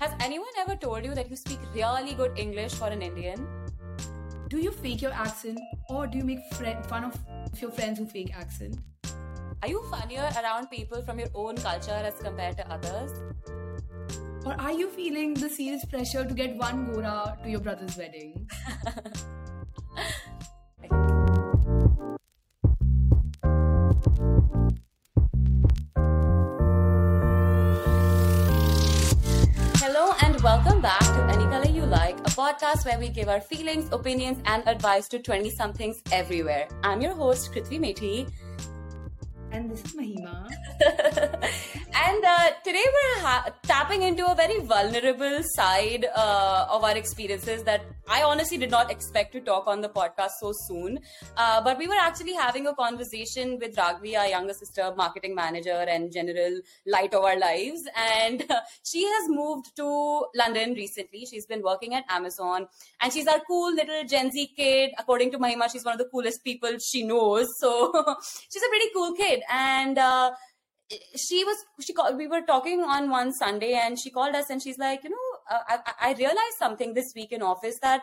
Has anyone ever told you that you speak really good English for an Indian? Do you fake your accent or do you make fun of your friends who fake accent? Are you funnier around people from your own culture as compared to others? Or are you feeling the serious pressure to get one Gora to your brother's wedding? podcast where we give our feelings, opinions, and advice to 20 somethings everywhere. I'm your host, Krithvi Methi. And this is Mahima. and uh, today we're ha- tapping into a very vulnerable side uh, of our experiences that I honestly did not expect to talk on the podcast so soon. Uh, but we were actually having a conversation with Ragvi, our younger sister, marketing manager, and general light of our lives. And she has moved to London recently. She's been working at Amazon, and she's our cool little Gen Z kid. According to Mahima, she's one of the coolest people she knows. So she's a pretty cool kid. And uh, she was she called we were talking on one sunday and she called us and she's like you know uh, I, I realized something this week in office that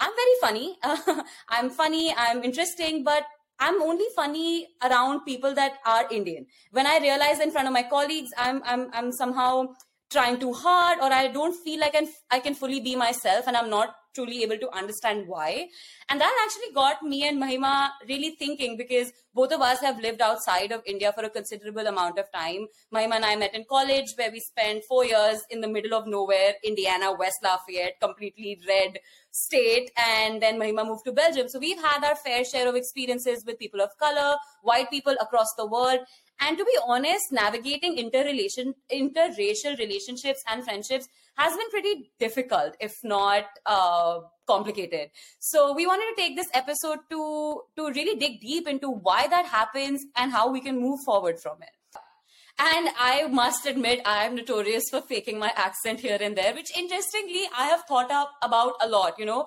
i'm very funny. Uh, i'm funny i'm interesting but i'm only funny around people that are indian. When i realize in front of my colleagues i'm i'm, I'm somehow trying too hard or i don't feel like I can, I can fully be myself and i'm not truly able to understand why. And that actually got me and Mahima really thinking because both of us have lived outside of India for a considerable amount of time. Mahima and I met in college where we spent four years in the middle of nowhere, Indiana, West Lafayette, completely red state. And then Mahima moved to Belgium. So we've had our fair share of experiences with people of color, white people across the world. And to be honest, navigating interrelation, interracial relationships and friendships has been pretty difficult, if not uh, complicated. So we wanted to take this episode to to really dig deep into why that happens and how we can move forward from it. And I must admit, I am notorious for faking my accent here and there, which interestingly, I have thought up about a lot, you know,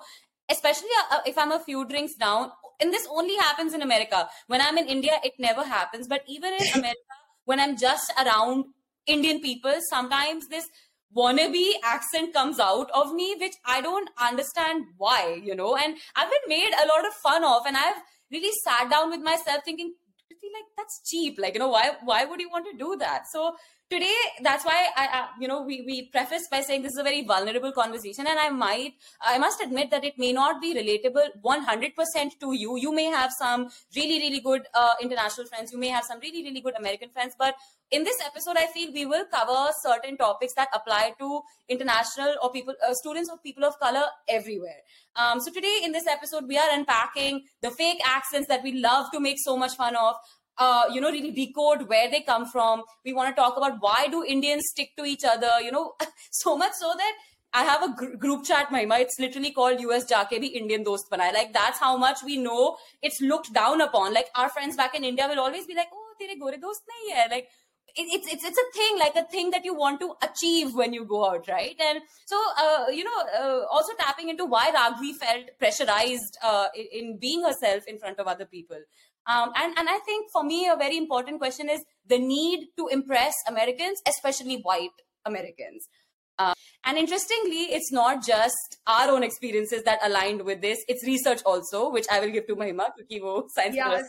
especially uh, if I'm a few drinks down. And this only happens in America. When I'm in India, it never happens. But even in America, when I'm just around Indian people, sometimes this wannabe accent comes out of me, which I don't understand why, you know. And I've been made a lot of fun of, and I've really sat down with myself thinking, like that's cheap. Like you know, why why would you want to do that? So today that's why I, you know we we preface by saying this is a very vulnerable conversation and i might i must admit that it may not be relatable 100% to you. You may have some really really good uh, international friends. You may have some really really good american friends. But in this episode i feel we will cover certain topics that apply to international or people uh, students or people of color everywhere. Um, so today in this episode we are unpacking the fake accents that we love to make so much fun of uh, you know, really decode where they come from. We want to talk about why do Indians stick to each other, you know, so much so that I have a gr- group chat, Mahima. It's literally called US Jaake Bhi Indian Dost Banai. Like, that's how much we know it's looked down upon. Like, our friends back in India will always be like, oh, tere gore dost nahi hai. Like, it's it's it's a thing like a thing that you want to achieve when you go out right and so uh, you know uh, also tapping into why ragvi felt pressurized uh, in, in, being herself in front of other people um, and and i think for me a very important question is the need to impress americans especially white americans uh, and interestingly, it's not just our own experiences that aligned with this. It's research also, which I will give to Mahima, because science yeah, so,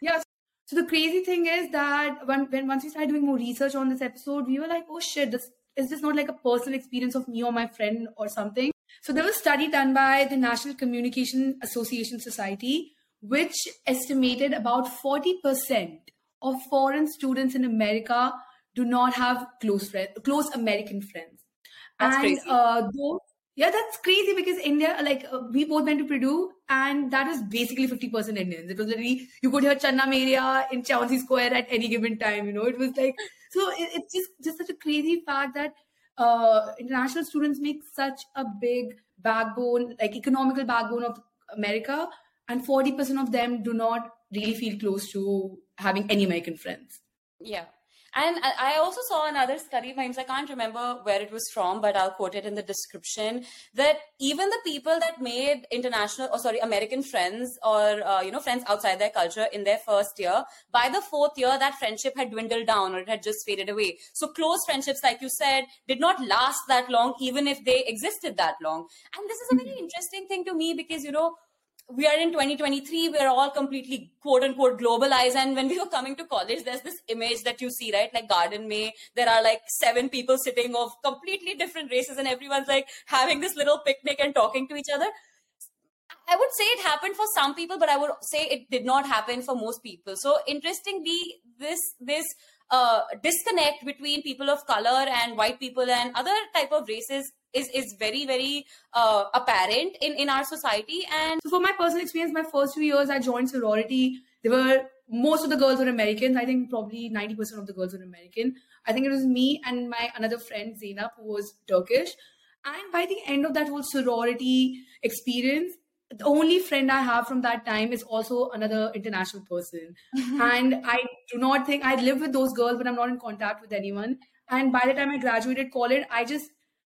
yeah, so the crazy thing is that when, when once we started doing more research on this episode, we were like, oh shit, this is this not like a personal experience of me or my friend or something? So there was a study done by the National Communication Association Society, which estimated about 40% of foreign students in America do not have close friends, close American friends. That's and crazy. Uh, those yeah, that's crazy because India, like, uh, we both went to Purdue and that was basically 50% Indians. It was literally, you could hear Channa Mereya in Chauncey Square at any given time, you know, it was like, so it, it's just, just such a crazy fact that uh, international students make such a big backbone, like economical backbone of America, and 40% of them do not really feel close to having any American friends. Yeah And I also saw another study, Mimes, I can't remember where it was from, but I'll quote it in the description, that even the people that made international, or sorry, American friends or, uh, you know, friends outside their culture in their first year, by the fourth year, that friendship had dwindled down or it had just faded away. So close friendships, like you said, did not last that long, even if they existed that long. And this is a very mm-hmm. interesting thing to me because, you know, we are in 2023 we're all completely quote unquote globalized. And when we were coming to college there's this image that you see right? Like garden may there are like seven people sitting of completely different races and everyone's like having this little picnic and talking to each other. I would say it happened for some people but i would say it did not happen for most people. So interestingly this this disconnect between people of color and white people and other type of races is is very very uh, apparent in in our society. And so for my personal experience my first few years i joined sorority there were most of the girls were americans. I think probably 90% of the girls were american. I think it was me and my another friend zainab who was turkish. And by the end of that whole sorority experience the only friend I have from that time is also another international person. Mm-hmm. And I do not think I live with those girls, but I'm not in contact with anyone. And by the time I graduated college, I just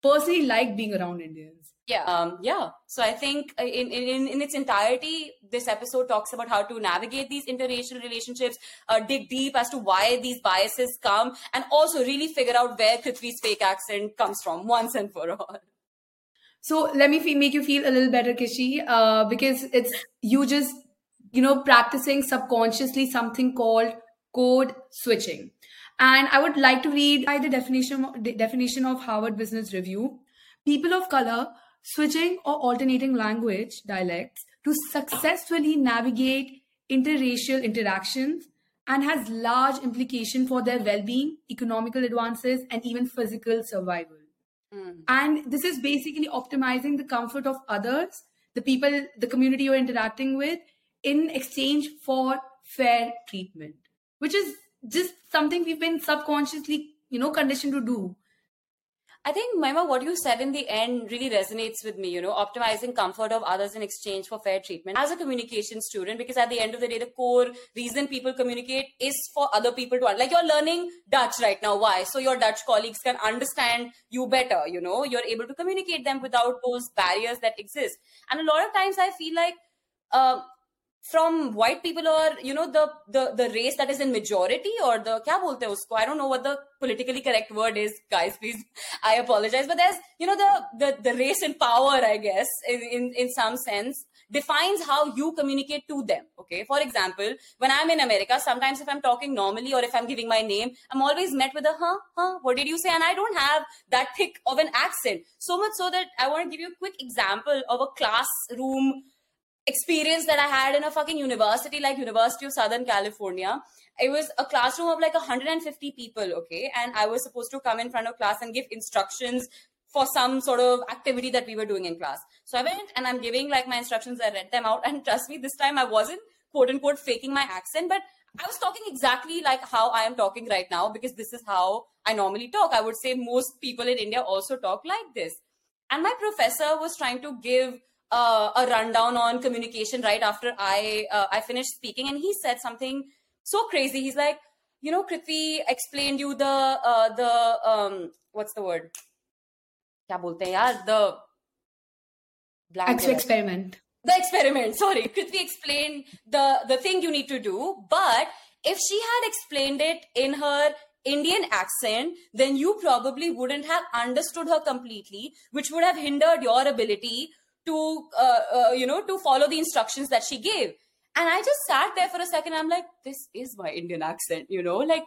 personally like being around Indians. Yeah, um, yeah. So I think uh, in, in in its entirety, this episode talks about how to navigate these interracial relationships, uh, dig deep as to why these biases come, and also really figure out where Prithvi's fake accent comes from once and for all. So let me make you feel a little better, Kishi, uh, because it's you just you know practicing subconsciously something called code switching. And I would like to read by the definition, the definition of Harvard Business Review. People of color switching or alternating language dialects to successfully navigate interracial interactions and has large implication for their well-being, economical advances, and even physical survival. Mm. And this is basically optimizing the comfort of others, the people, the community you're interacting with, in exchange for fair treatment, which is just something we've been subconsciously, you know, conditioned to do. I think, Mahima, what you said in the end really resonates with me, you know, optimizing comfort of others in exchange for fair treatment. As a communication student, because at the end of the day, the core reason people communicate is for other people to, like you're learning Dutch right now. Why? So your Dutch colleagues can understand you better, you know, you're able to communicate them without those barriers that exist. And a lot of times I feel like, uh, from white people or you know the the the race that is in majority or the kya bolte usko? I don't know what the politically correct word is guys please. I apologize. But there's you know the the, the race in power i guess in, in in some sense defines how you communicate to them okay? For example when i'm in america sometimes if i'm talking normally or if i'm giving my name i'm always met with a huh? Huh? What did you say? And i don't have that thick of an accent. So much so that i want to give you a quick example of a classroom experience that I had in a fucking university like University of Southern California. It was a classroom of like 150 people, okay? And I was supposed to come in front of class and give instructions for some sort of activity that we were doing in class. So I went and I'm giving like my instructions, I read them out. And trust me, this time I wasn't quote unquote faking my accent, but I was talking exactly like how I am talking right now because this is how I normally talk. I would say most people in India also talk like this. And my professor was trying to give uh, a rundown on communication right after I uh, I finished speaking, and he said something so crazy. He's like, you know, Prithvi explained you the uh, the um what's the word? क्या बोलते हैं यार the Actual experiment. The experiment. Sorry, Prithvi explained the the thing you need to do, but if she had explained it in her Indian accent, then you probably wouldn't have understood her completely, which would have hindered your ability to uh, uh, you know to follow the instructions that she gave. And i just sat there for a second. I'm like this is my indian accent you know like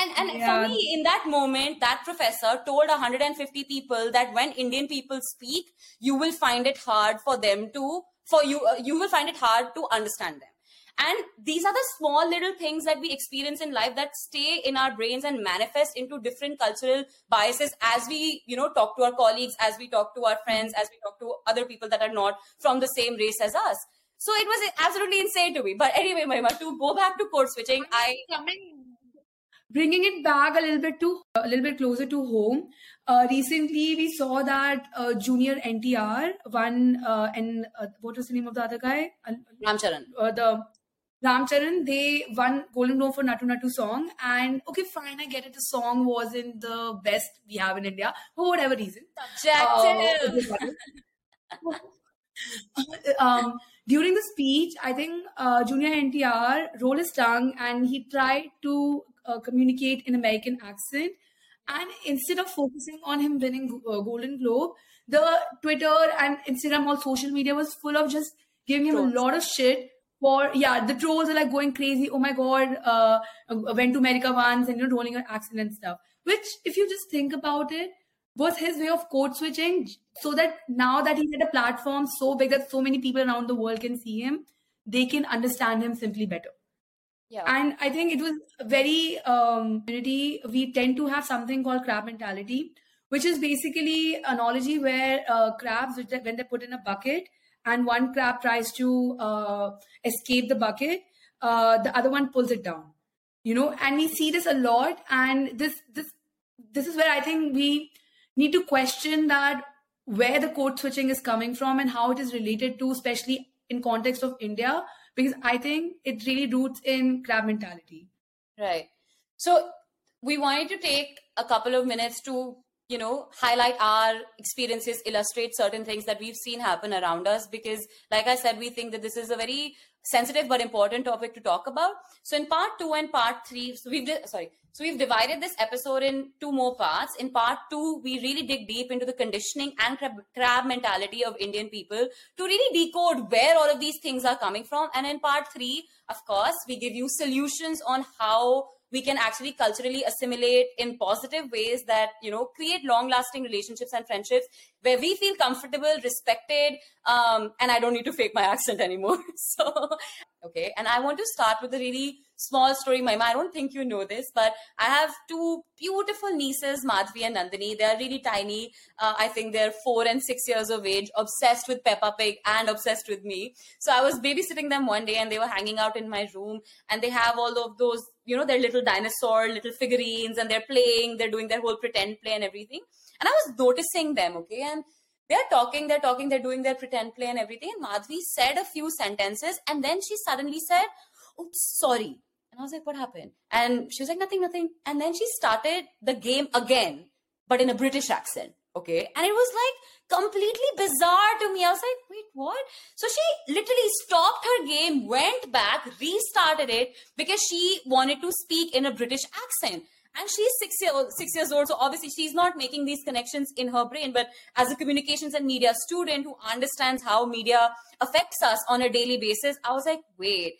and and yeah. for me in that moment that professor told 150 people that when indian people speak you will find it hard for them to for you uh, you will find it hard to understand them and these are the small little things that we experience in life that stay in our brains and manifest into different cultural biases as we, you know, talk to our colleagues, as we talk to our friends, as we talk to other people that are not from the same race as us. So it was absolutely insane to me. But anyway, Mahima, to go back to code switching, I coming bringing it back a little bit to a little bit closer to home. Uh, recently, we saw that uh, Junior NTR one uh, and uh, what was the name of the other guy? Ram Charan. Uh, the Ramcharan, they won Golden Globe for Naatu Naatu song. And okay, fine, I get it. The song wasn't the best we have in India for whatever reason. Subjective. Uh, um, during the speech, I think uh, Junior NTR rolled his tongue and he tried to uh, communicate in American accent. And instead of focusing on him winning uh, Golden Globe, the Twitter and Instagram, all social media was full of just giving him Trolls. a lot of shit for yeah. The trolls are like going crazy. Oh my god, uh, went to America once and you know rolling an accent and stuff. Which, if you just think about it, was his way of code switching so that now that he's at a platform so big that so many people around the world can see him, they can understand him simply better. Yeah. And I think it was very um we tend to have something called crab mentality, which is basically analogy where uh, crabs when they're put in a bucket and one crab tries to uh, escape the bucket, uh, the other one pulls it down. You know, and we see this a lot, and this this this is where I think we need to question that where the code switching is coming from and how it is related to, especially in context of India, because I think it really roots in crab mentality. Right. So we wanted to take a couple of minutes to you know highlight our experiences illustrate certain things that we've seen happen around us because like i said we think that this is a very sensitive but important topic to talk about. So in part 2 and part 3 so we've sorry so we've divided this episode in two more parts. In part 2 we really dig deep into the conditioning and crab, crab mentality of indian people to really decode where all of these things are coming from. And in part 3 of course we give you solutions on how we can actually culturally assimilate in positive ways that you know create long lasting relationships and friendships where we feel comfortable respected um, and i don't need to fake my accent anymore. So okay and i want to start with a really small story my i don't think you know this but i have two beautiful nieces madhvi and nandini they are really tiny uh, i think they're four and six years of age obsessed with peppa pig and obsessed with me so i was babysitting them one day and they were hanging out in my room and they have all of those you know, their little dinosaur, little figurines, and they're playing, they're doing their whole pretend play and everything. And I was noticing them, okay, and they're talking, they're talking, they're doing their pretend play and everything. And Madhvi said a few sentences, and then she suddenly said, Oops, sorry. And I was like, What happened? And she was like, Nothing, nothing. And then she started the game again, but in a British accent. Okay. And it was like completely bizarre to me. I was like, wait, what? So she literally stopped her game, went back, restarted it because she wanted to speak in a British accent. And she's six, year, six years old. So obviously she's not making these connections in her brain. But as a communications and media student who understands how media affects us on a daily basis, I was like, wait,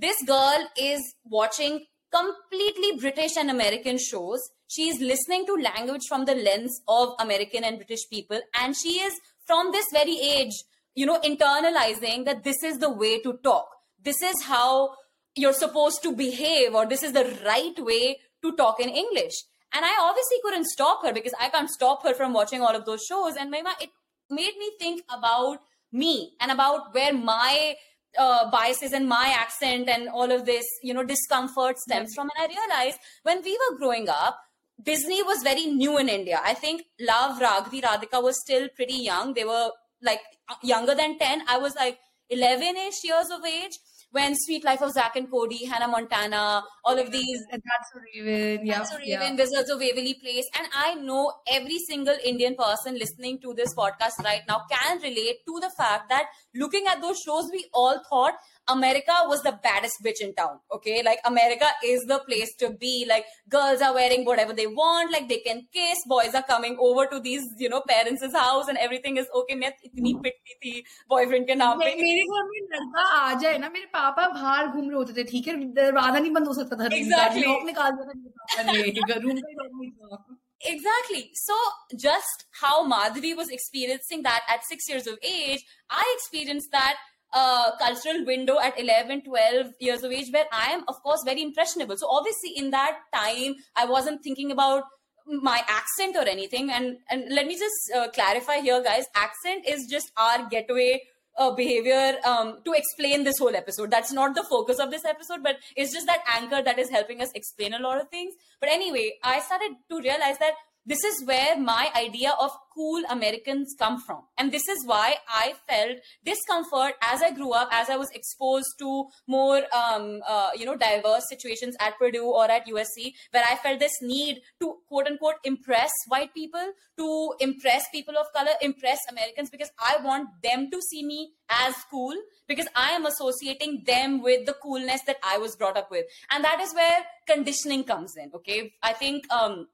this girl is watching completely British and American shows she is listening to language from the lens of American and British people. And she is from this very age, you know, internalizing that this is the way to talk. This is how you're supposed to behave, or this is the right way to talk in English. And I obviously couldn't stop her because I can't stop her from watching all of those shows. And Mahima, it made me think about me and about where my uh, biases and my accent and all of this, you know, discomfort stems from. And I realized when we were growing up, Disney was very new in India. I think Love, Raghavi, Radhika was still pretty young. They were like younger than 10. I was like 11 ish years of age when Sweet Life of Zack and Cody, Hannah Montana, all of these. And that's a Raven, yeah. That's a Raven, yeah. Wizards of Waverly Place. And I know every single Indian person listening to this podcast right now can relate to the fact that looking at those shows, we all thought America was the baddest bitch in town. Okay. Like America is the place to be. Like girls are wearing whatever they want. Like they can kiss. Boys are coming over to these, you know, parents' house and everything is okay. मैं इतनी पिटती थी boyfriend के नाम पे मेरे घर में लड़का आ जाए ना मेरे पापा बाहर घूम रहे होते थे ठीक है दरवाजा नहीं बंद हो सकता था exactly. लॉक निकाल दिया था मेरे पापा ने रूम का लॉक नहीं था Exactly. So, just how Madhvi was experiencing that at six years of age, I experienced that uh, cultural window at 11 12 years of age where i am of course very impressionable so obviously in that time i wasn't thinking about my accent or anything and and let me just uh, clarify here guys accent is just our getaway uh, behavior um, to explain this whole episode. That's not the focus of this episode, but it's just that anchor that is helping us explain a lot of things. But anyway, I started to realize that this is where my idea of cool Americans come from. And this is why I felt discomfort as I grew up, as I was exposed to more, um, uh, you know, diverse situations at Purdue or at USC, where I felt this need to quote unquote impress white people, to impress people of color, impress Americans, because I want them to see me as cool, because I am associating them with the coolness that I was brought up with. And that is where conditioning comes in. Okay. I think, um,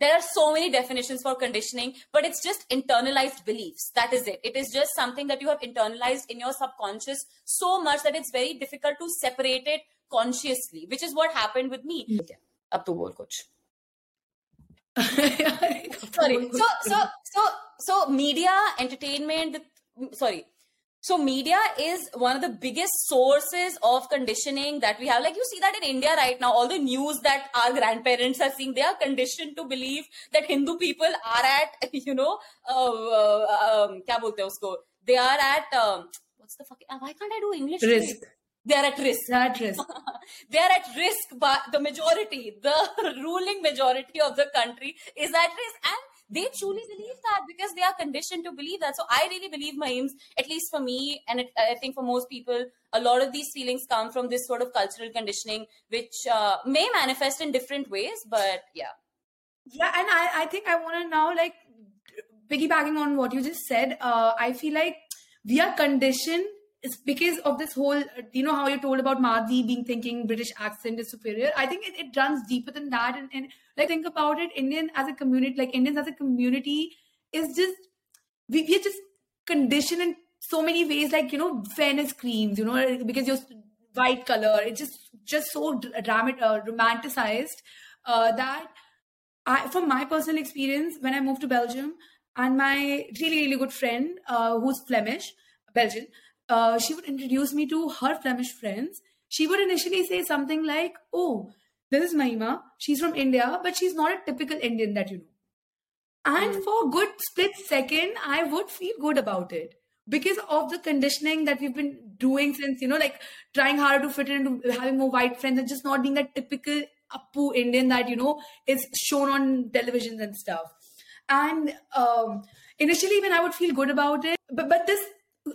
there are so many definitions for conditioning but it's just internalized beliefs. That is it. It is just something that you have internalized in your subconscious so much that it's very difficult to separate it consciously which is what happened with me. okay. ab to bol kuch sorry. So so so so media entertainment sorry so media is one of the biggest sources of conditioning that we have. Like you see that in India right now, all the news that our grandparents are seeing, they are conditioned to believe that Hindu people are at, you know, uh, uh, um? They are at, um, what's the fucking, why can't I do English? Risk. They are at risk. They are at risk. they are at risk, but the majority, the ruling majority of the country is at risk. And they truly believe that because they are conditioned to believe that. So I really believe Mahims, at least for me, and it, I think for most people, a lot of these feelings come from this sort of cultural conditioning, which uh, may manifest in different ways. But yeah. Yeah, and I, I think I want to now like piggybacking on what you just said. Uh, I feel like we are conditioned it's because of this whole you know how you told about Madhi being thinking British accent is superior. I think it, it runs deeper than that. And, and like think about it, Indian as a community, like Indians as a community is just we, we're just conditioned in so many ways, like you know, fairness creams, you know, because you're white color, it's just just so dramatic, uh, romanticized uh, that I, from my personal experience, when I moved to Belgium, and my really really good friend uh, who's Flemish, Belgian uh, she would introduce me to her Flemish friends, she would initially say something like, Oh, this is Mahima. She's from India, but she's not a typical Indian that you know. And mm. for a good split second, I would feel good about it because of the conditioning that we've been doing since, you know, like trying harder to fit into having more white friends and just not being that typical Apu Indian that, you know, is shown on televisions and stuff. And um, initially, when I would feel good about it, but, but this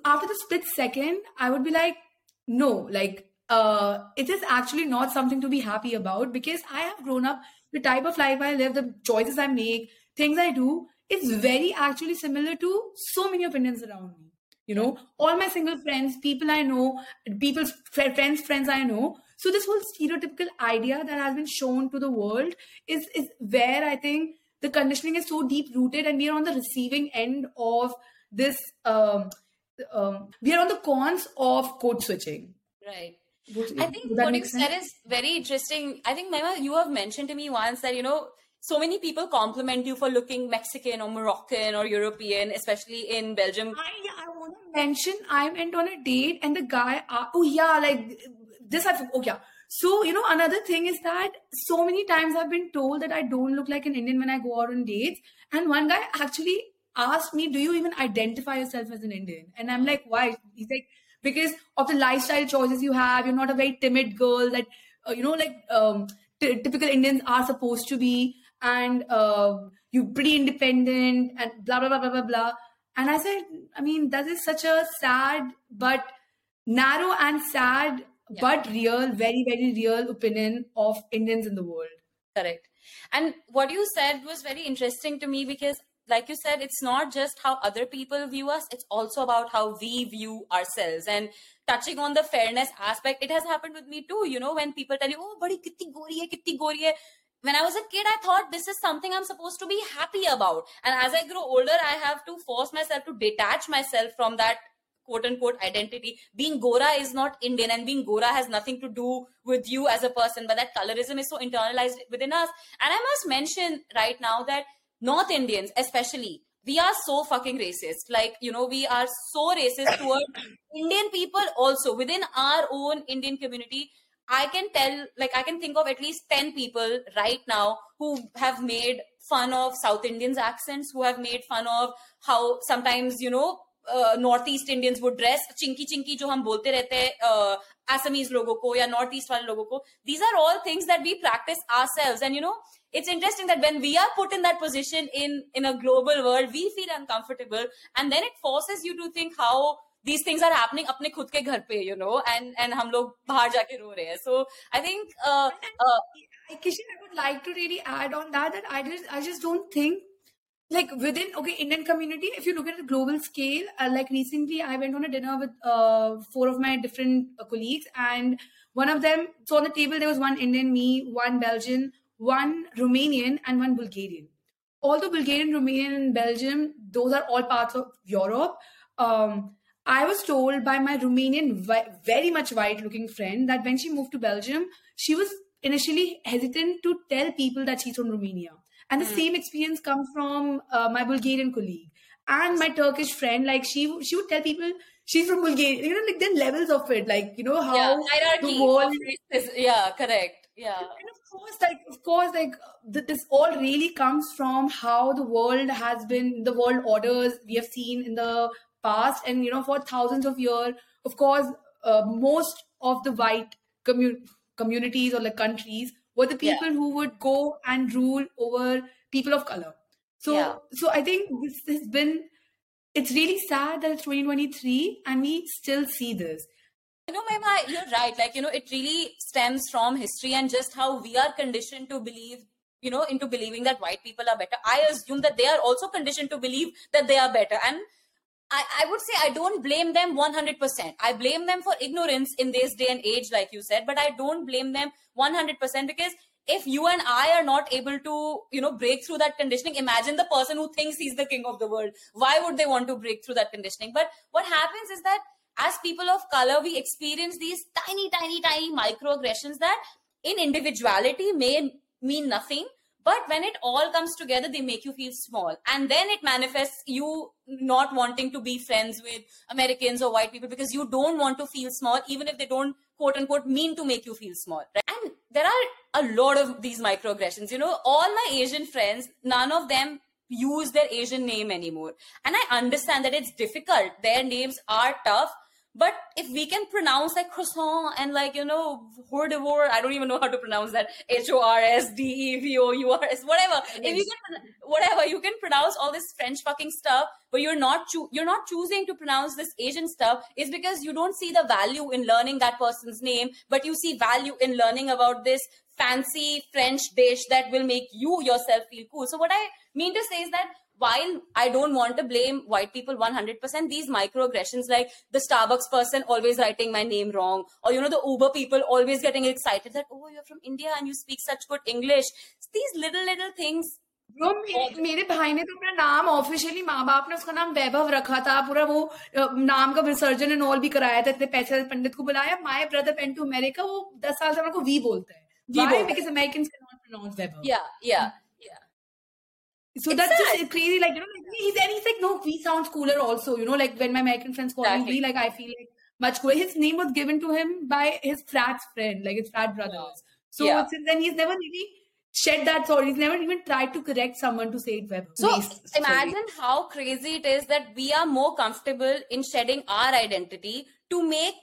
after the split second, I would be like, no, like, uh, it is actually not something to be happy about because I have grown up, the type of life I live, the choices I make, things I do, it's very actually similar to so many opinions around me. You know, all my single friends, people I know, people's friends, friends I know. So this whole stereotypical idea that has been shown to the world is is where I think the conditioning is so deep rooted, and we are on the receiving end of this um, um, we are on the cons of code switching. Right. I think what you said is very interesting. I think, Mema, you have mentioned to me once that, you know, so many people compliment you for looking Mexican or Moroccan or European, especially in Belgium. I, I want to mention I went on a date and the guy, uh, oh yeah, like this, I oh yeah. So, you know, another thing is that so many times I've been told that I don't look like an Indian when I go out on dates. And one guy actually asked me, Do you even identify yourself as an Indian? And I'm like, Why? He's like, Because of the lifestyle choices you have. You're not a very timid girl that, uh, you know, like um, t- typical Indians are supposed to be. And uh, you're pretty independent and blah, blah, blah, blah, blah, blah. And I said, I mean, that is such a sad, but narrow and sad, yeah. but real, very, very real opinion of Indians in the world. Correct. And what you said was very interesting to me because like you said, it's not just how other people view us, it's also about how we view ourselves. And touching on the fairness aspect, it has happened with me too. You know, when people tell you, oh, badi kitti gori hai, kitti gori hai. When I was a kid, I thought this is something I'm supposed to be happy about. And as I grow older, I have to force myself to detach myself from that quote unquote identity. Being Gora is not Indian and being Gora has nothing to do with you as a person, but that colorism is so internalized within us. And I must mention right now that North Indians, especially, we are so fucking racist. Like, you know, we are so racist toward Indian people also within our own Indian community. I can tell, like, I can think of at least 10 people right now who have made fun of South Indians' accents, who have made fun of how sometimes, you know, North East Indians वो dress Chinki Chinki जो हम बोलते रहते हैं Assamese लोगों को या north east वाले लोगों को these are all things that we practice ourselves and you know it's interesting that when we are put in that position in in a global world we feel uncomfortable and then it forces you to think how these things are happening अपने खुद के घर पे you know and and हम लोग बाहर जाके रो रहे हैं. So I think Kishan I would like to really add on that I just don't think like within okay indian community if you look at a global scale uh, like recently i went on a dinner with uh, four of my different uh, colleagues and one of them so on the table there was one indian me one belgian one romanian and one bulgarian. Although bulgarian romanian and belgium those are all parts of europe um, i was told by my romanian very much white looking friend that when she moved to belgium she was initially hesitant to tell people that she's from romania and the mm. same experience comes from uh, my Bulgarian colleague and my Turkish friend. Like she, she would tell people she's from Bulgaria. You know, like then levels of it. Like you know how yeah, hierarchy. The world is, yeah, correct. Yeah. And of course, like of course, like this all really comes from how the world has been, the world orders we have seen in the past, and you know, for thousands of years. Of course, uh, most of the white commun- communities or like countries were the people yeah. who would go and rule over people of color. So, yeah. so I think this has been. It's really sad that it's 2023 and we still see this. You know, Mema, you're right. Like, you know, it really stems from history and just how we are conditioned to believe you know into believing that white people are better i assume that they are also conditioned to believe that they are better and I, I, would say I don't blame them 100%. I blame them for ignorance in this day and age, like you said, but I don't blame them 100% because if you and I are not able to, you know, break through that conditioning, imagine the person who thinks he's the king of the world. Why would they want to break through that conditioning? But what happens is that as people of color, we experience these tiny, tiny, tiny microaggressions that in individuality may mean nothing but when it all comes together they make you feel small. And then it manifests you not wanting to be friends with americans or white people because you don't want to feel small even if they don't quote unquote mean to make you feel small right? and there are a lot of these microaggressions. You know all my asian friends none of them use their asian name anymore. And i understand that it's difficult. Their names are tough but if we can pronounce like croissant and like, you know, hordivore, I don't even know how to pronounce that. H O R S D E V O U R S, whatever. If you can, whatever, you can pronounce all this French fucking stuff, but you're not, cho- you're not choosing to pronounce this Asian stuff is because you don't see the value in learning that person's name, but you see value in learning about this fancy French dish that will make you yourself feel cool. So what I mean to say is that while I don't want to blame white people 100%, these microaggressions like the Starbucks person always writing my name wrong, or you know, the Uber people always getting excited that, oh, you're from India and you speak such good English. These little, little things. Bro मेरे भाई ने तो अपना नाम officially माँ बाप ने उसका नाम वैभव रखा था पूरा वो नाम का विसर्जन एंड ऑल भी कराया था इतने पैसे पंडित को बुलाया my brother pen to America वो दस साल से मेरे को वी बोलता है V because American can not pronounce Vaibhav या या so it's that's just crazy. Like, you know, like, he's, and he's like, no, we sounds cooler also. You know, like when my American friends call exactly. me, like, I feel like much cooler. His name was given to him by his frat friend, like his frat brothers. So yeah. since then, he's never really shed that thought. He's never even tried to correct someone to say it well. So imagine how crazy it is that we are more comfortable in shedding our identity to make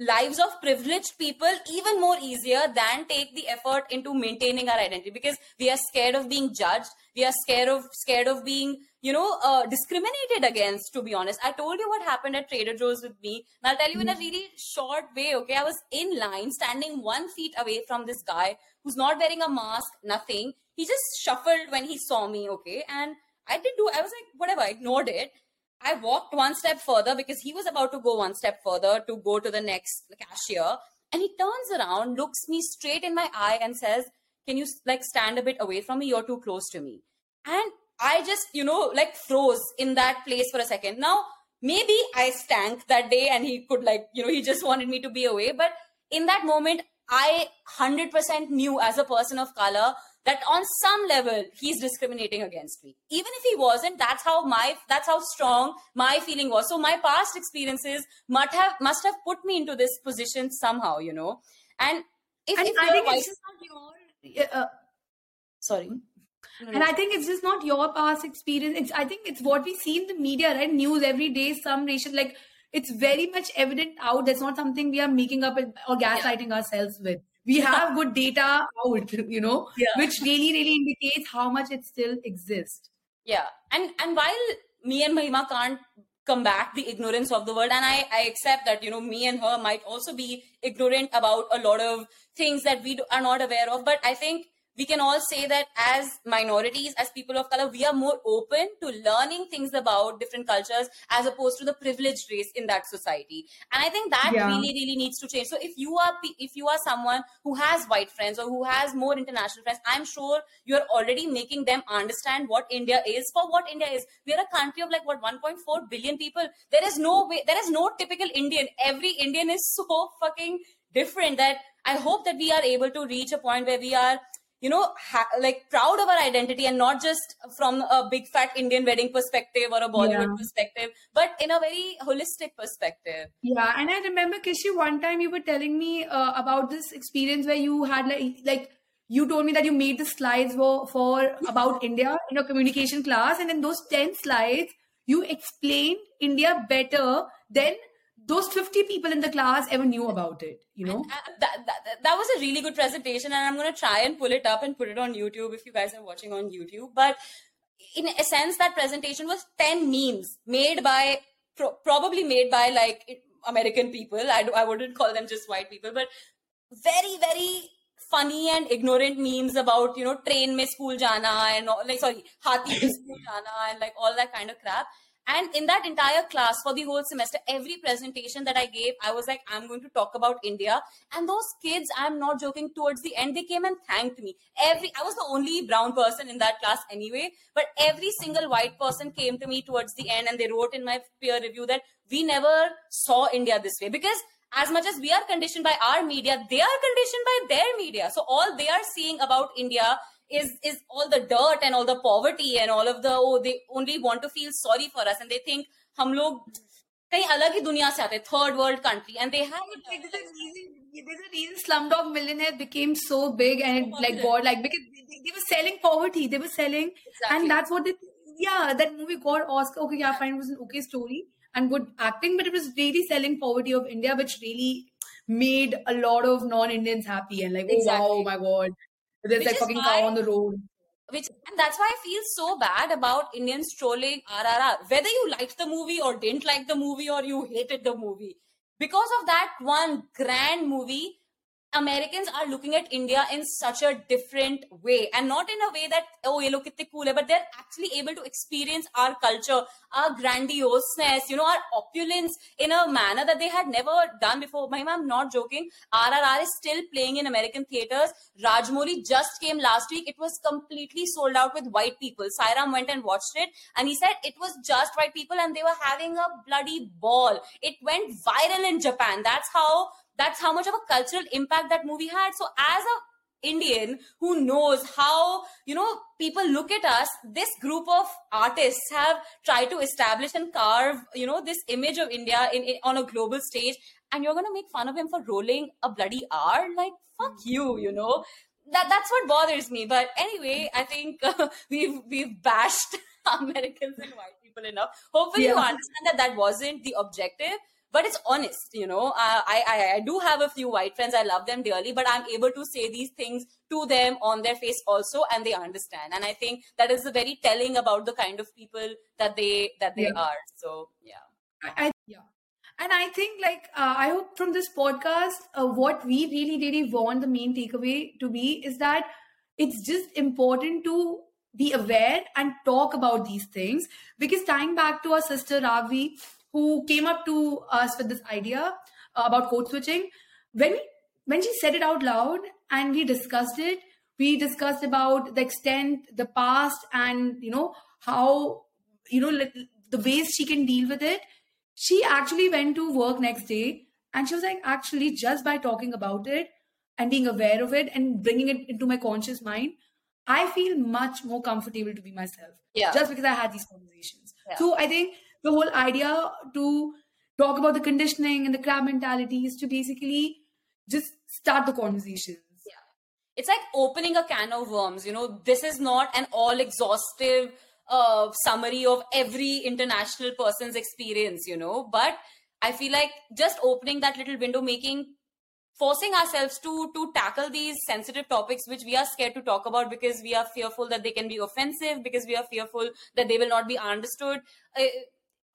lives of privileged people even more easier than take the effort into maintaining our identity because we are scared of being judged we are scared of scared of being you know uh, discriminated against to be honest. I told you what happened at trader joe's with me and i'll tell you in a mm-hmm. really short way okay? I was in line standing one feet away from this guy who's not wearing a mask nothing. He just shuffled when he saw me okay? And i didn't do i was like whatever i ignored it. I walked one step further because he was about to go one step further to go to the next cashier. And he turns around, looks me straight in my eye, and says, Can you like stand a bit away from me? You're too close to me. And I just, you know, like froze in that place for a second. Now, maybe I stank that day and he could, like, you know, he just wanted me to be away. But in that moment, I 100% knew as a person of color that on some level he's discriminating against me even if he wasn't that's how my that's how strong my feeling was so my past experiences must have must have put me into this position somehow you know and if, and if I think it's not your uh, sorry and I think it's just not your past experience. It's I think it's what we see in the media, right? News every day, some racial like it's very much evident out. That's not something we are making up or gaslighting yeah. ourselves with. We have good data out, you know, yeah. which really, really indicates how much it still exists. Yeah. And and while me and Mahima can't combat the ignorance of the world. And I, I accept that you know me and her might also be ignorant about a lot of things that we are not aware of. But i think we can all say that as minorities, as people of color, we are more open to learning things about different cultures as opposed to the privileged race in that society. And I think that yeah. really, really needs to change. So if you are if you are someone who has white friends or who has more international friends, I'm sure you're already making them understand what India is for what India is. We are a country of like what 1.4 billion people. There is no way. There is no typical Indian. Every Indian is so fucking different that I hope that we are able to reach a point where we are you know, ha- like proud of our identity and not just from a big fat Indian wedding perspective or a Bollywood yeah. perspective, but in a very holistic perspective. Yeah, and I remember Kishi, one time you were telling me uh, about this experience where you had like like you told me that you made the slides for, for about India in a communication class, and in those ten slides you explained India better than those 50 people in the class ever knew about it you know? Uh, that, that, that was a really good presentation and i'm going to try and pull it up and put it on youtube if you guys are watching on youtube. But in a sense that presentation was 10 memes made by pro- probably made by like american people. I, I wouldn't call them just white people but very very funny and ignorant memes about you know train mein school jana and all, like sorry hathi school jana and like all that kind of crap and in that entire class for the whole semester, every presentation that I gave, I was like, I'm going to talk about India. And those kids, I'm not joking, towards the end, they came and thanked me. Every I was the only brown person in that class anyway, but every single white person came to me towards the end and they wrote in my peer review that we never saw India this way. Because as much as we are conditioned by our media, they are conditioned by their media. So all they are seeing about India is is all the dirt and all the poverty and all of the oh they only want to feel sorry for us and they think हम लोग कहीं अलग ही दुनिया से आते third world country and they have there's a reason Slumdog Millionaire became so big and it, like God like because they, they, were selling poverty they were selling exactly. and that's what they yeah that movie got Oscar okay yeah fine it was an okay story and good acting but it was really selling poverty of India which really made a lot of non-Indians happy and like exactly. oh wow oh my god there's like fucking cow on the road. Which and that's why I feel so bad about Indians trolling RRR. Whether you liked the movie or didn't like the movie or you hated the movie, because of that one grand movie, Americans are looking at India in such a different way and not in a way that, oh, ye log kitne cool but they're actually able to experience our culture, our grandioseness, you know, our opulence in a manner that they had never done before. Mahima, I'm not joking. RRR is still playing in American theaters. Rajamouli just came last week. It was completely sold out with white people. Sairam went and watched it and he said it was just white people and they were having a bloody ball. It went viral in Japan. That's how that's how much of a cultural impact that movie had. So as a Indian who knows how, you know, people look at us, this group of artists have tried to establish and carve, you know, this image of India in, in on a global stage. And you're going to make fun of him for rolling a bloody R? Like, fuck you, you know? That, that's what bothers me. But anyway, I think uh, we've, we've bashed Americans and white people enough. Hopefully yeah. you understand that that wasn't the objective but it's honest you know. I, I i do have a few white friends. I love them dearly but i'm able to say these things to them on their face also and they understand. And i think that is very telling about the kind of people that they that they yeah. are. So yeah. I, yeah. And i think like uh, i hope from this podcast uh, what we really really want the main takeaway to be is that it's just important to be aware and talk about these things. Because tying back to our sister ravi who came up to us with this idea uh, about code switching. When we, when she said it out loud and we discussed it, we discussed about the extent, the past, and you know how you know the ways she can deal with it. She actually went to work next day and she was like, actually, just by talking about it and being aware of it and bringing it into my conscious mind, I feel much more comfortable to be myself. Yeah. Just because I had these conversations. Yeah. So I think the whole idea to talk about the conditioning and the crab mentality is to basically just start the conversations. Yeah. it's like opening a can of worms. You know, this is not an all exhaustive uh, summary of every international person's experience, you know, but I feel like just opening that little window, making forcing ourselves to to tackle these sensitive topics which we are scared to talk about because we are fearful that they can be offensive because we are fearful that they will not be understood uh,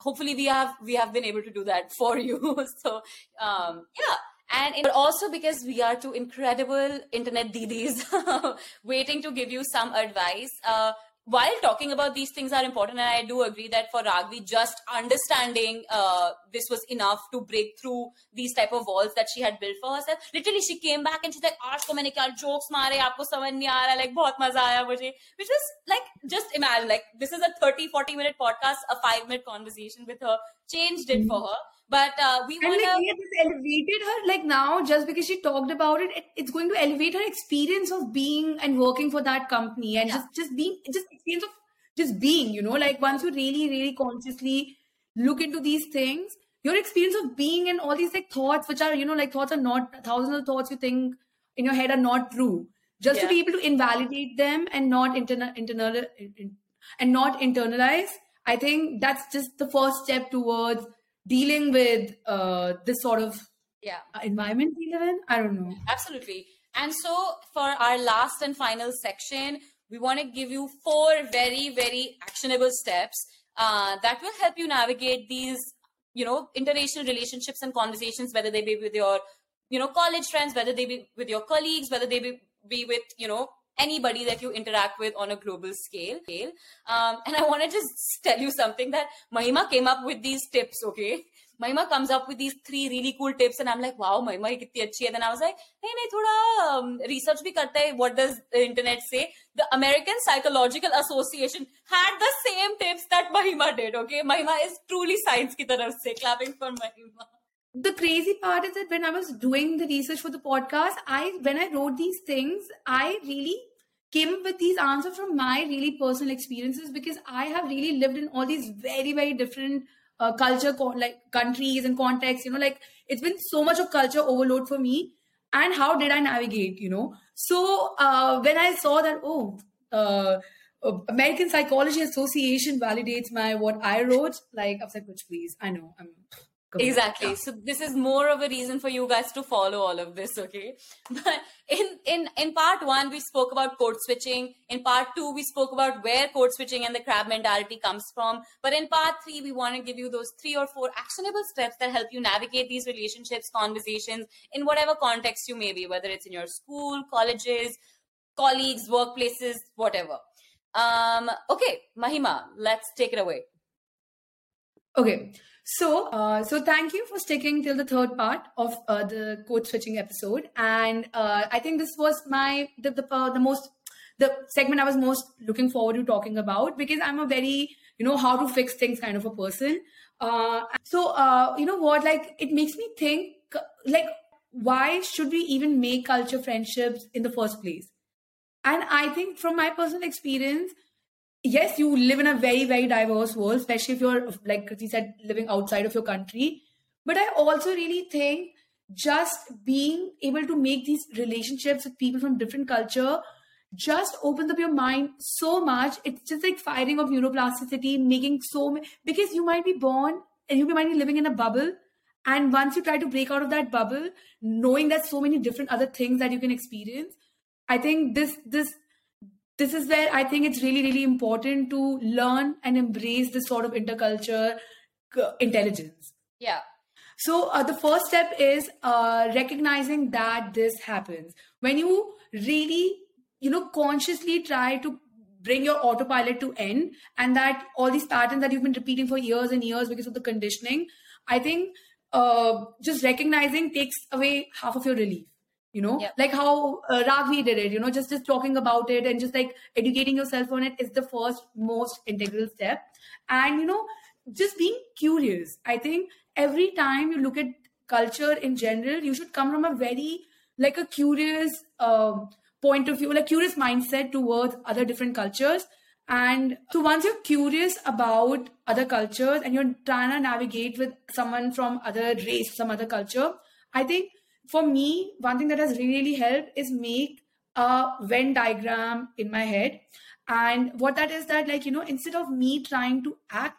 hopefully we have we have been able to do that for you. So um, yeah. And it, also because we are two incredible internet didis waiting to give you some advice. Uh, while talking about these things are important and i do agree that for ragvi just understanding uh, this was enough to break through these type of walls that she had built for herself. Literally she came back and she's like aaj ko maine kya jokes mare aapko samajh nahi aa raha like bahut maza aaya mujhe. Which is like just imagine like this is a 30 40 minute podcast a 5 minute conversation with her changed it for her but uh, we and want like, yeah, this elevated her like now just because she talked about it, it, it's going to elevate her experience of being and working for that company and Yeah. just just being just experience of just being you know? Like once you really really consciously look into these things your experience of being and all these like thoughts which are you know like thoughts are not thousands of thoughts you think in your head are not true. Just to be able to invalidate them and not internal internal in- and not internalize i think that's just the first step towards dealing with uh, this sort of yeah. uh, environment we live in? I don't know. Absolutely. And so, for our last and final section, we want to give you four very, very actionable steps uh, that will help you navigate these, you know, international relationships and conversations, whether they be with your, you know, college friends, whether they be with your colleagues, whether they be, be with, you know, anybody that you interact with on a global scale. Um, and I want to just tell you something that Mahima came up with these tips, okay? Mahima comes up with these three really cool tips, and I'm like, wow, Mahima, ye kitni achhi hai. Then I was like, hey, nahi, thoda um, research bhi karta hai. What does the internet say? The American Psychological Association had the same tips that Mahima did, okay? Mahima is truly science ki taraf se. Clapping for Mahima the crazy part is that when i was doing the research for the podcast i when i wrote these things i really came up with these answers from my really personal experiences because i have really lived in all these very very different uh, culture like countries and contexts you know like it's been so much of culture overload for me and how did i navigate you know so uh, when i saw that oh uh, American Psychology Association validates my what I wrote. Like I was like, "Bitch, please, I know I'm Exactly. So this is more of a reason for you guys to follow all of this, okay? But in in in part one, we spoke about code switching. In part two, we spoke about where code switching and the crab mentality comes from. But in part three, we want to give you those three or four actionable steps that help you navigate these relationships, conversations in whatever context you may be, whether it's in your school, colleges, colleagues, workplaces, whatever. Um, okay, Mahima, let's take it away. Okay. So, uh, so thank you for sticking till the third part of uh, the code switching episode, and uh, I think this was my the the, uh, the most the segment I was most looking forward to talking about because I'm a very you know how to fix things kind of a person. Uh, so, uh, you know what? Like, it makes me think like why should we even make culture friendships in the first place? And I think from my personal experience, yes, you live in a very, very diverse world, especially if you're, like Kriti said, living outside of your country. But I also really think just being able to make these relationships with people from different culture just opens up your mind so much. It's just like firing of neuroplasticity, making so many, because you might be born and you might be living in a bubble. And once you try to break out of that bubble, knowing that so many different other things that you can experience, I think this, this, this is where I think it's really, really important to learn and embrace this sort of interculture uh, intelligence. Yeah. So uh, the first step is uh, recognizing that this happens when you really, you know, consciously try to bring your autopilot to end, and that all these patterns that you've been repeating for years and years because of the conditioning. I think uh, just recognizing takes away half of your relief you know? Yep. like how uh, ragvi did it you know just just talking about it and just like educating yourself on it is the first most integral step. And you know just being curious. I think every time you look at culture in general you should come from a very like a curious um, point of view like curious mindset towards other different cultures. And so once you're curious about other cultures and you're trying to navigate with someone from other race some other culture i think for me one thing that has really helped is make a Venn diagram in my head. And what that is that, like, you know, instead of me trying to act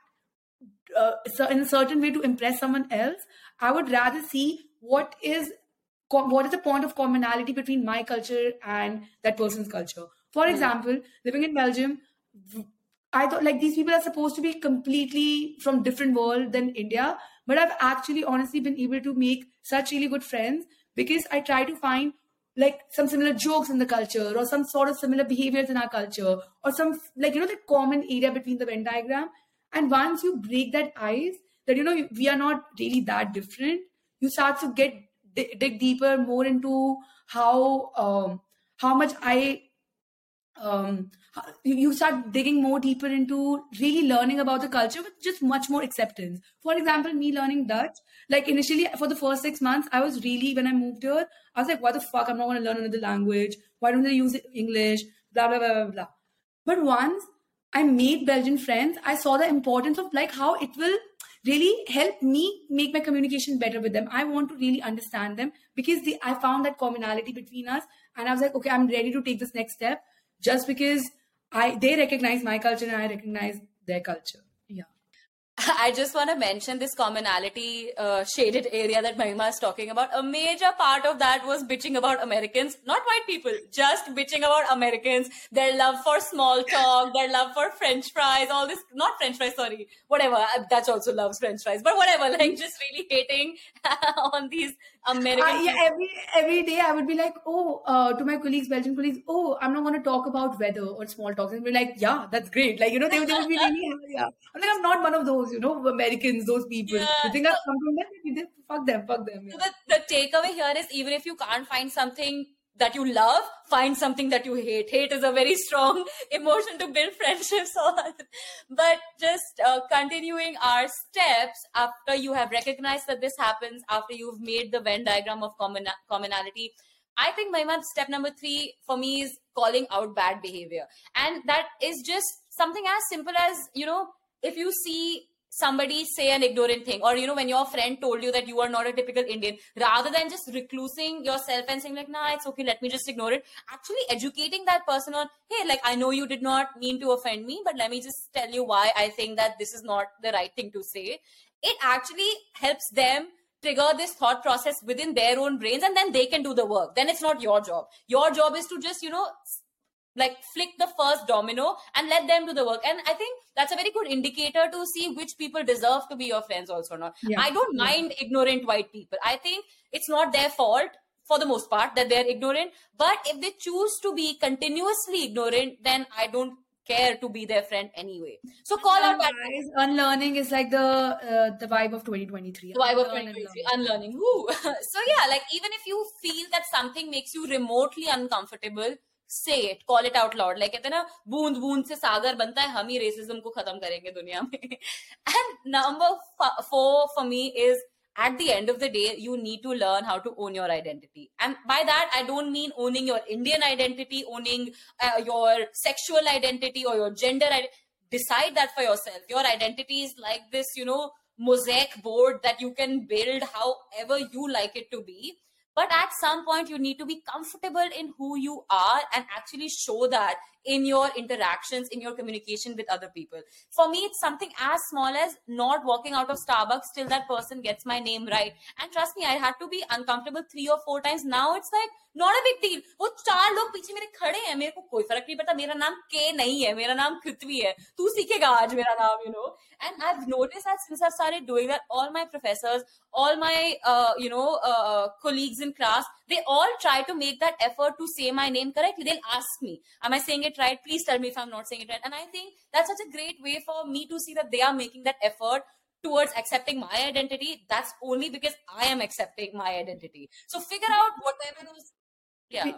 uh, in a certain way to impress someone else, I would rather see what is what is the point of commonality between my culture and that person's culture. For hmm. example, living in Belgium, I thought like these people are supposed to be completely from different world than India, but I've actually honestly been able to make such really good friends because I try to find like some similar jokes in the culture or some sort of similar behaviors in our culture or some like you know the common area between the Venn diagram. And once you break that ice, that you know we are not really that different, you start to get dig deeper more into how um, how much I um, you start digging more deeper into really learning about the culture with just much more acceptance. For example, me learning Dutch, like initially for the first six months, I was really, when I moved here, I was like, what the fuck? I'm not going to learn another language. Why don't they use English? Blah, blah, blah, blah, blah. But once I made Belgian friends, I saw the importance of like how it will really help me make my communication better with them. I want to really understand them because they, I found that commonality between us. And I was like, okay, I'm ready to take this next step just because I they recognize my culture and I recognize their culture. Yeah. I just want to mention this commonality uh, shaded area that Mahima is talking about. A major part of that was bitching about Americans, not white people, just bitching about Americans, their love for small talk, their love for French fries, all this, not French fries, sorry, whatever. Uh, Dutch also loves French fries, but whatever, like just really hating on these American. Uh, yeah, every every day I would be like, oh, uh, to my colleagues, Belgian colleagues, oh, I'm not going to talk about weather or small talks, and be like, yeah, that's great. Like you know, they, they would be really yeah. I'm like, I'm not one of those, you know, Americans, those people. Yeah. You think I've come from them? Fuck them, fuck them. Yeah. So the, the takeaway here is even if you can't find something that you love, find something that you hate. Hate is a very strong emotion to build friendships on. but just uh, continuing our steps after you have recognized that this happens, after you've made the Venn diagram of common- commonality. I think my step number three for me is calling out bad behavior. And that is just something as simple as, you know, if you see somebody say an ignorant thing. Or you know when your friend told you that you are not a typical indian rather than just reclusing yourself and saying like nah it's okay let me just ignore it. Actually educating that person on hey like i know you did not mean to offend me but let me just tell you why i think that this is not the right thing to say. It actually helps them trigger this thought process within their own brains and then they can do the work. Then it's not your job. Your job is to just you know like flick the first domino and let them do the work. And i think that's a very good indicator to see which people deserve to be your friends also or not. Yeah. i don't yeah. mind ignorant white people. I think it's not their fault for the most part that they're ignorant. But if they choose to be continuously ignorant then i don't care to be their friend anyway. So call out that unlearning is like the uh, the vibe of 2023 the vibe of 2023 unlearning. Woo. so yeah like even if you feel that something makes you remotely uncomfortable से it call it out loud like कहते ना, बूंद बूंद से सागर बनता है, हम ही racism को खत्म करेंगे दुनिया में। And number four for me is at the end of the day you need to learn how to own your identity and by that I don't mean owning your Indian identity owning your sexual identity और your gender decide that for yourself your identity is like this you know mosaic board that you can build however you like it to be but at some point you need to be comfortable in who you are and actually show that in your interactions in your communication with other people for me it's something as small as not walking out of starbucks till that person gets my name right and trust me i had to be uncomfortable three or four times now it's like not a big deal वो चार लोग पीछे मेरे खड़े हैं मेरे को कोई फर्क नहीं पड़ता मेरा नाम के नहीं है मेरा नाम कृत्वी है तू सीखेगा आज मेरा नाम you know and I notice that since I started doing that all my professors all my uh, you know uh, colleagues in class they all try to make that effort to say my name correctly they'll ask me am i saying it right please tell me if i'm not saying it right and i think that's such a great way for me to see that they are making that effort towards accepting my identity that's only because i am accepting my identity so figure out whatever those yeah.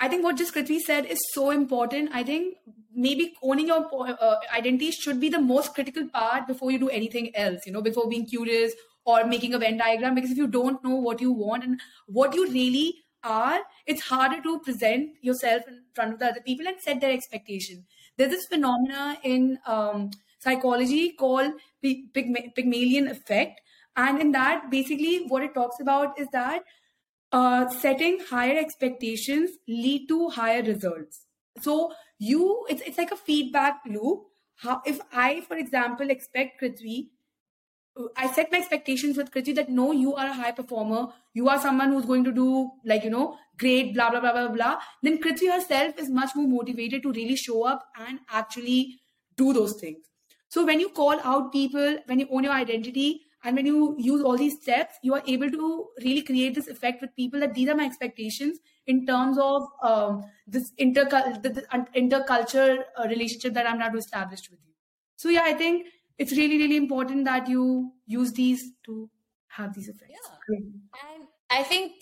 I think what just Krithvi said is so important. I think maybe owning your uh, identity should be the most critical part before you do anything else, you know, before being curious or making a Venn diagram. Because if you don't know what you want and what you really are, it's harder to present yourself in front of the other people and set their expectation. There's this phenomena in um, psychology called Pygmalion effect. And in that, basically, what it talks about is that uh, setting higher expectations lead to higher results. So you, it's it's like a feedback loop. How if I, for example, expect Krithvi I set my expectations with Kriti that no, you are a high performer. You are someone who's going to do like, you know, great, blah, blah, blah, blah, blah. Then Kriti herself is much more motivated to really show up and actually do those things. So when you call out people, when you own your identity, and when you use all these steps, you are able to really create this effect with people that these are my expectations in terms of um, this inter intercultural uh, relationship that I'm now to establish with you. So yeah, I think it's really really important that you use these to have these effects. Yeah. and i think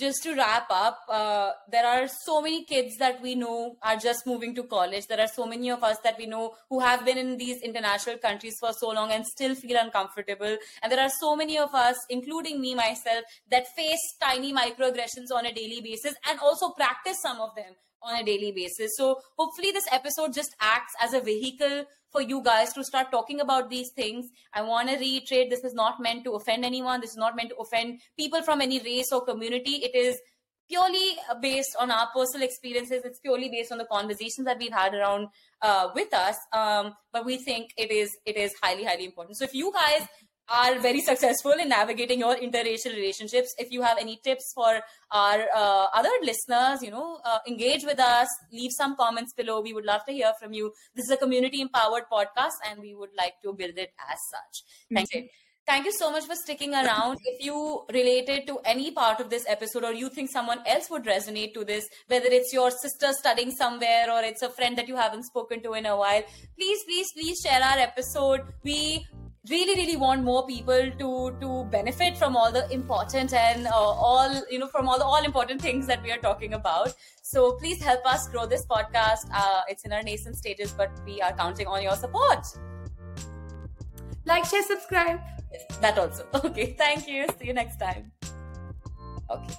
just to wrap up uh, there are so many kids that we know are just moving to college. There are so many of us that we know who have been in these international countries for so long and still feel uncomfortable. And there are so many of us including me myself that face tiny microaggressions on a daily basis and also practice some of them on a daily basis so hopefully this episode just acts as a vehicle for you guys to start talking about these things. I want to reiterate this is not meant to offend anyone. This is not meant to offend people from any race or community. It is purely based on our personal experiences. It's purely based on the conversations that we've had around uh, with us. Um, but we think it is it is highly highly important. So if you guys are very successful in navigating your interracial relationships. If you have any tips for our uh, other listeners, you know, uh, engage with us, leave some comments below. We would love to hear from you. This is a community empowered podcast, and we would like to build it as such. Thank you. Thank you so much for sticking around. If you related to any part of this episode or you think someone else would resonate to this, whether it's your sister studying somewhere or it's a friend that you haven't spoken to in a while, please, please, please share our episode. We really really want more people to to benefit from all the important and uh, all you know from all the all important things that we are talking about. So please help us grow this podcast. Uh, it's in our nascent stages but we are counting on your support. Like share subscribe. Yes, that also. Okay thank you. See you next time. Okay